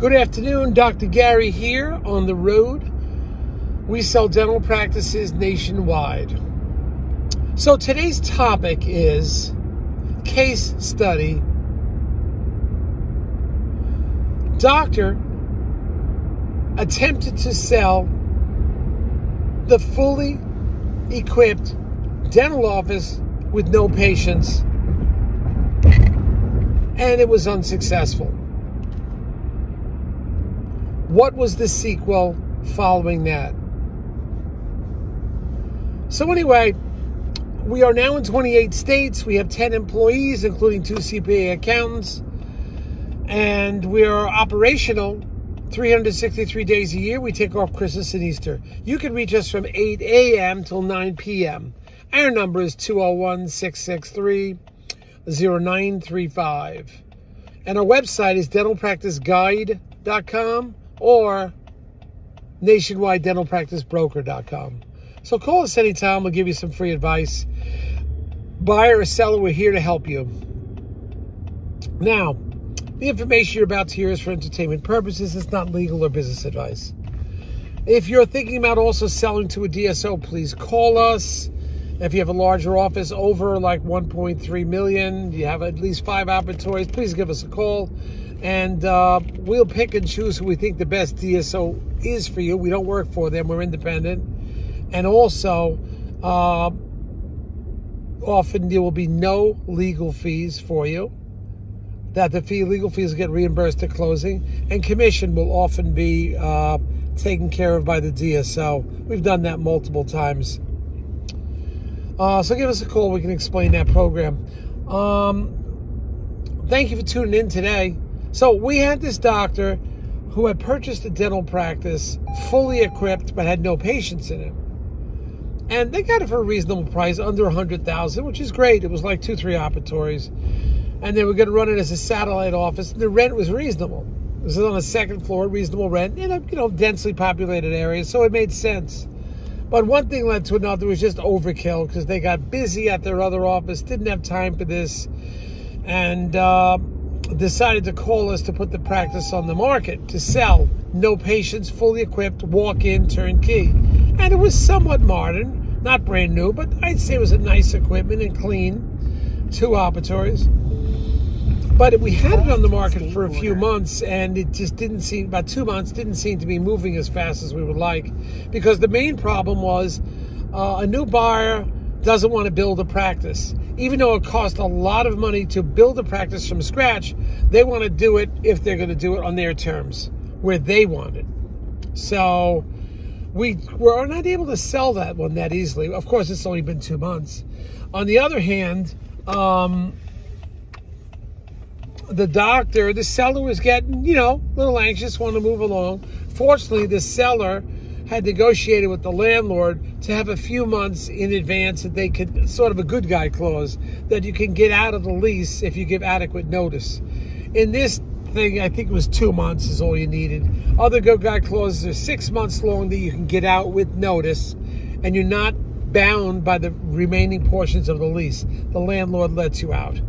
Good afternoon, Dr. Gary here on the road. We sell dental practices nationwide. So today's topic is case study. Doctor attempted to sell the fully equipped dental office with no patients, and it was unsuccessful. What was the sequel following that? So, anyway, we are now in 28 states. We have 10 employees, including two CPA accountants, and we are operational 363 days a year. We take off Christmas and Easter. You can reach us from 8 a.m. till 9 p.m. Our number is 201 663 0935. And our website is dentalpracticeguide.com or nationwidedentalpracticebroker.com. So call us anytime. We'll give you some free advice. Buyer or seller, we're here to help you. Now, the information you're about to hear is for entertainment purposes. It's not legal or business advice. If you're thinking about also selling to a DSO, please call us. If you have a larger office over like 1.3 million, you have at least five operatories, please give us a call. And uh, we'll pick and choose who we think the best DSO is for you. We don't work for them, we're independent. And also, uh, often there will be no legal fees for you. That the fee, legal fees get reimbursed at closing, and commission will often be uh, taken care of by the DSO. We've done that multiple times. Uh, so give us a call. We can explain that program. Um, thank you for tuning in today. So we had this doctor who had purchased a dental practice fully equipped but had no patients in it. And they got it for a reasonable price, under a hundred thousand, which is great. It was like two, three operatories. And they were going to run it as a satellite office. And the rent was reasonable. This is on a second floor, reasonable rent in a you know densely populated area, so it made sense. But one thing led to another. It was just overkill because they got busy at their other office, didn't have time for this, and uh, decided to call us to put the practice on the market to sell. No patients, fully equipped, walk in, turnkey. And it was somewhat modern, not brand new, but I'd say it was a nice equipment and clean. Two operatories. But we had it on the market for a few months, and it just didn't seem, about two months, didn't seem to be moving as fast as we would like. Because the main problem was uh, a new buyer doesn't want to build a practice. Even though it costs a lot of money to build a practice from scratch, they want to do it if they're going to do it on their terms, where they want it. So we were not able to sell that one that easily. Of course, it's only been two months. On the other hand, um, the doctor, the seller was getting, you know, a little anxious, wanting to move along. Fortunately, the seller had negotiated with the landlord to have a few months in advance that they could, sort of a good guy clause, that you can get out of the lease if you give adequate notice. In this thing, I think it was two months is all you needed. Other good guy clauses are six months long that you can get out with notice, and you're not bound by the remaining portions of the lease. The landlord lets you out.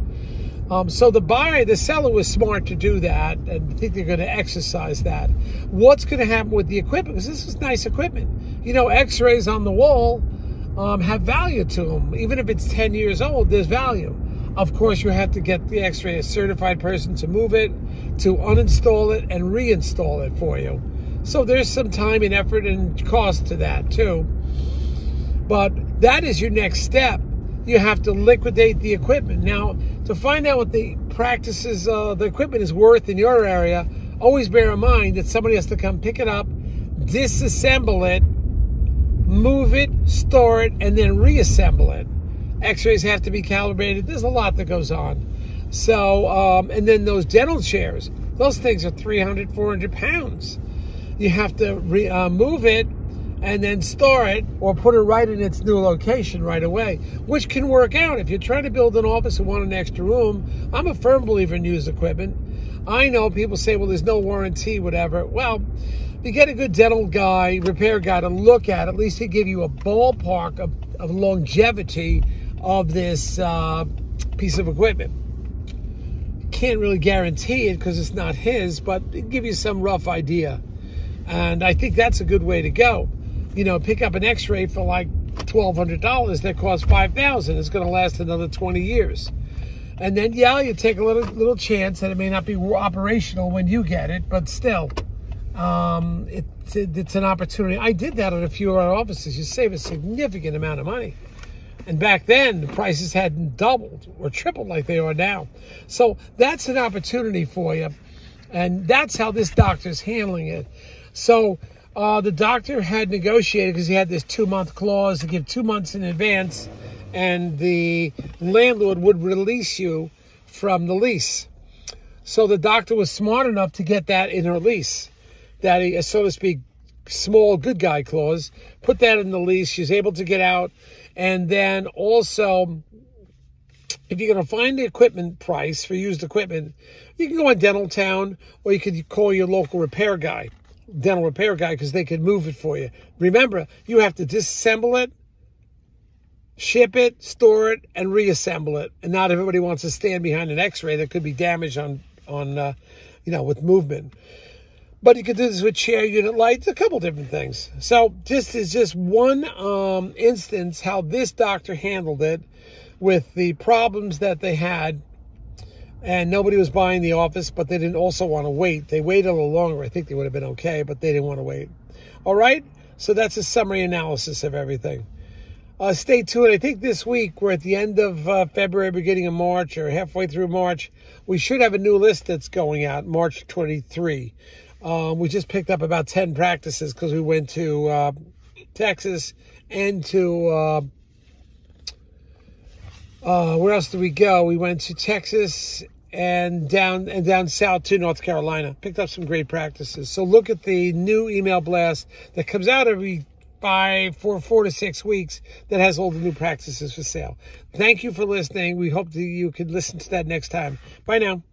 Um, so the buyer, the seller was smart to do that and I think they're going to exercise that. What's going to happen with the equipment? Because this is nice equipment. You know, x-rays on the wall um, have value to them. Even if it's 10 years old, there's value. Of course, you have to get the x-ray, a certified person to move it, to uninstall it and reinstall it for you. So there's some time and effort and cost to that too. But that is your next step. You have to liquidate the equipment. Now, to find out what the practices, uh, the equipment is worth in your area, always bear in mind that somebody has to come pick it up, disassemble it, move it, store it, and then reassemble it. X-rays have to be calibrated. There's a lot that goes on. So, um, and then those dental chairs, those things are 300, 400 pounds. You have to re, uh, move it and then store it or put it right in its new location right away, which can work out. If you're trying to build an office and want an extra room, I'm a firm believer in used equipment. I know people say, well, there's no warranty, whatever. Well, you get a good dental guy, repair guy to look at, at least he give you a ballpark of, of longevity of this uh, piece of equipment can't really guarantee it because it's not his, but give you some rough idea. And I think that's a good way to go. You know, pick up an X-ray for like twelve hundred dollars that costs five thousand. It's going to last another twenty years. And then, yeah, you take a little little chance that it may not be operational when you get it, but still, um, it's it's an opportunity. I did that at a few of our offices. You save a significant amount of money. And back then, the prices hadn't doubled or tripled like they are now. So that's an opportunity for you. And that's how this doctor's handling it. So uh, the doctor had negotiated because he had this two month clause to give two months in advance, and the landlord would release you from the lease. So the doctor was smart enough to get that in her lease, that he, so to speak, small good guy clause, put that in the lease. She's able to get out. And then also, if you're going to find the equipment price for used equipment, you can go on Dental Town or you can call your local repair guy dental repair guy because they could move it for you. Remember, you have to disassemble it, ship it, store it, and reassemble it. And not everybody wants to stand behind an X-ray that could be damaged on on uh, you know with movement. But you could do this with chair unit lights, a couple different things. So this is just one um, instance how this doctor handled it with the problems that they had and nobody was buying the office, but they didn't also want to wait. They waited a little longer. I think they would have been okay, but they didn't want to wait. All right, so that's a summary analysis of everything. Uh, stay tuned. I think this week we're at the end of uh, February, beginning of March, or halfway through March. We should have a new list that's going out March 23. Um, we just picked up about 10 practices because we went to uh, Texas and to uh, uh, where else did we go? We went to Texas and down and down south to North Carolina. Picked up some great practices. So look at the new email blast that comes out every five, four, four to six weeks that has all the new practices for sale. Thank you for listening. We hope that you can listen to that next time. Bye now.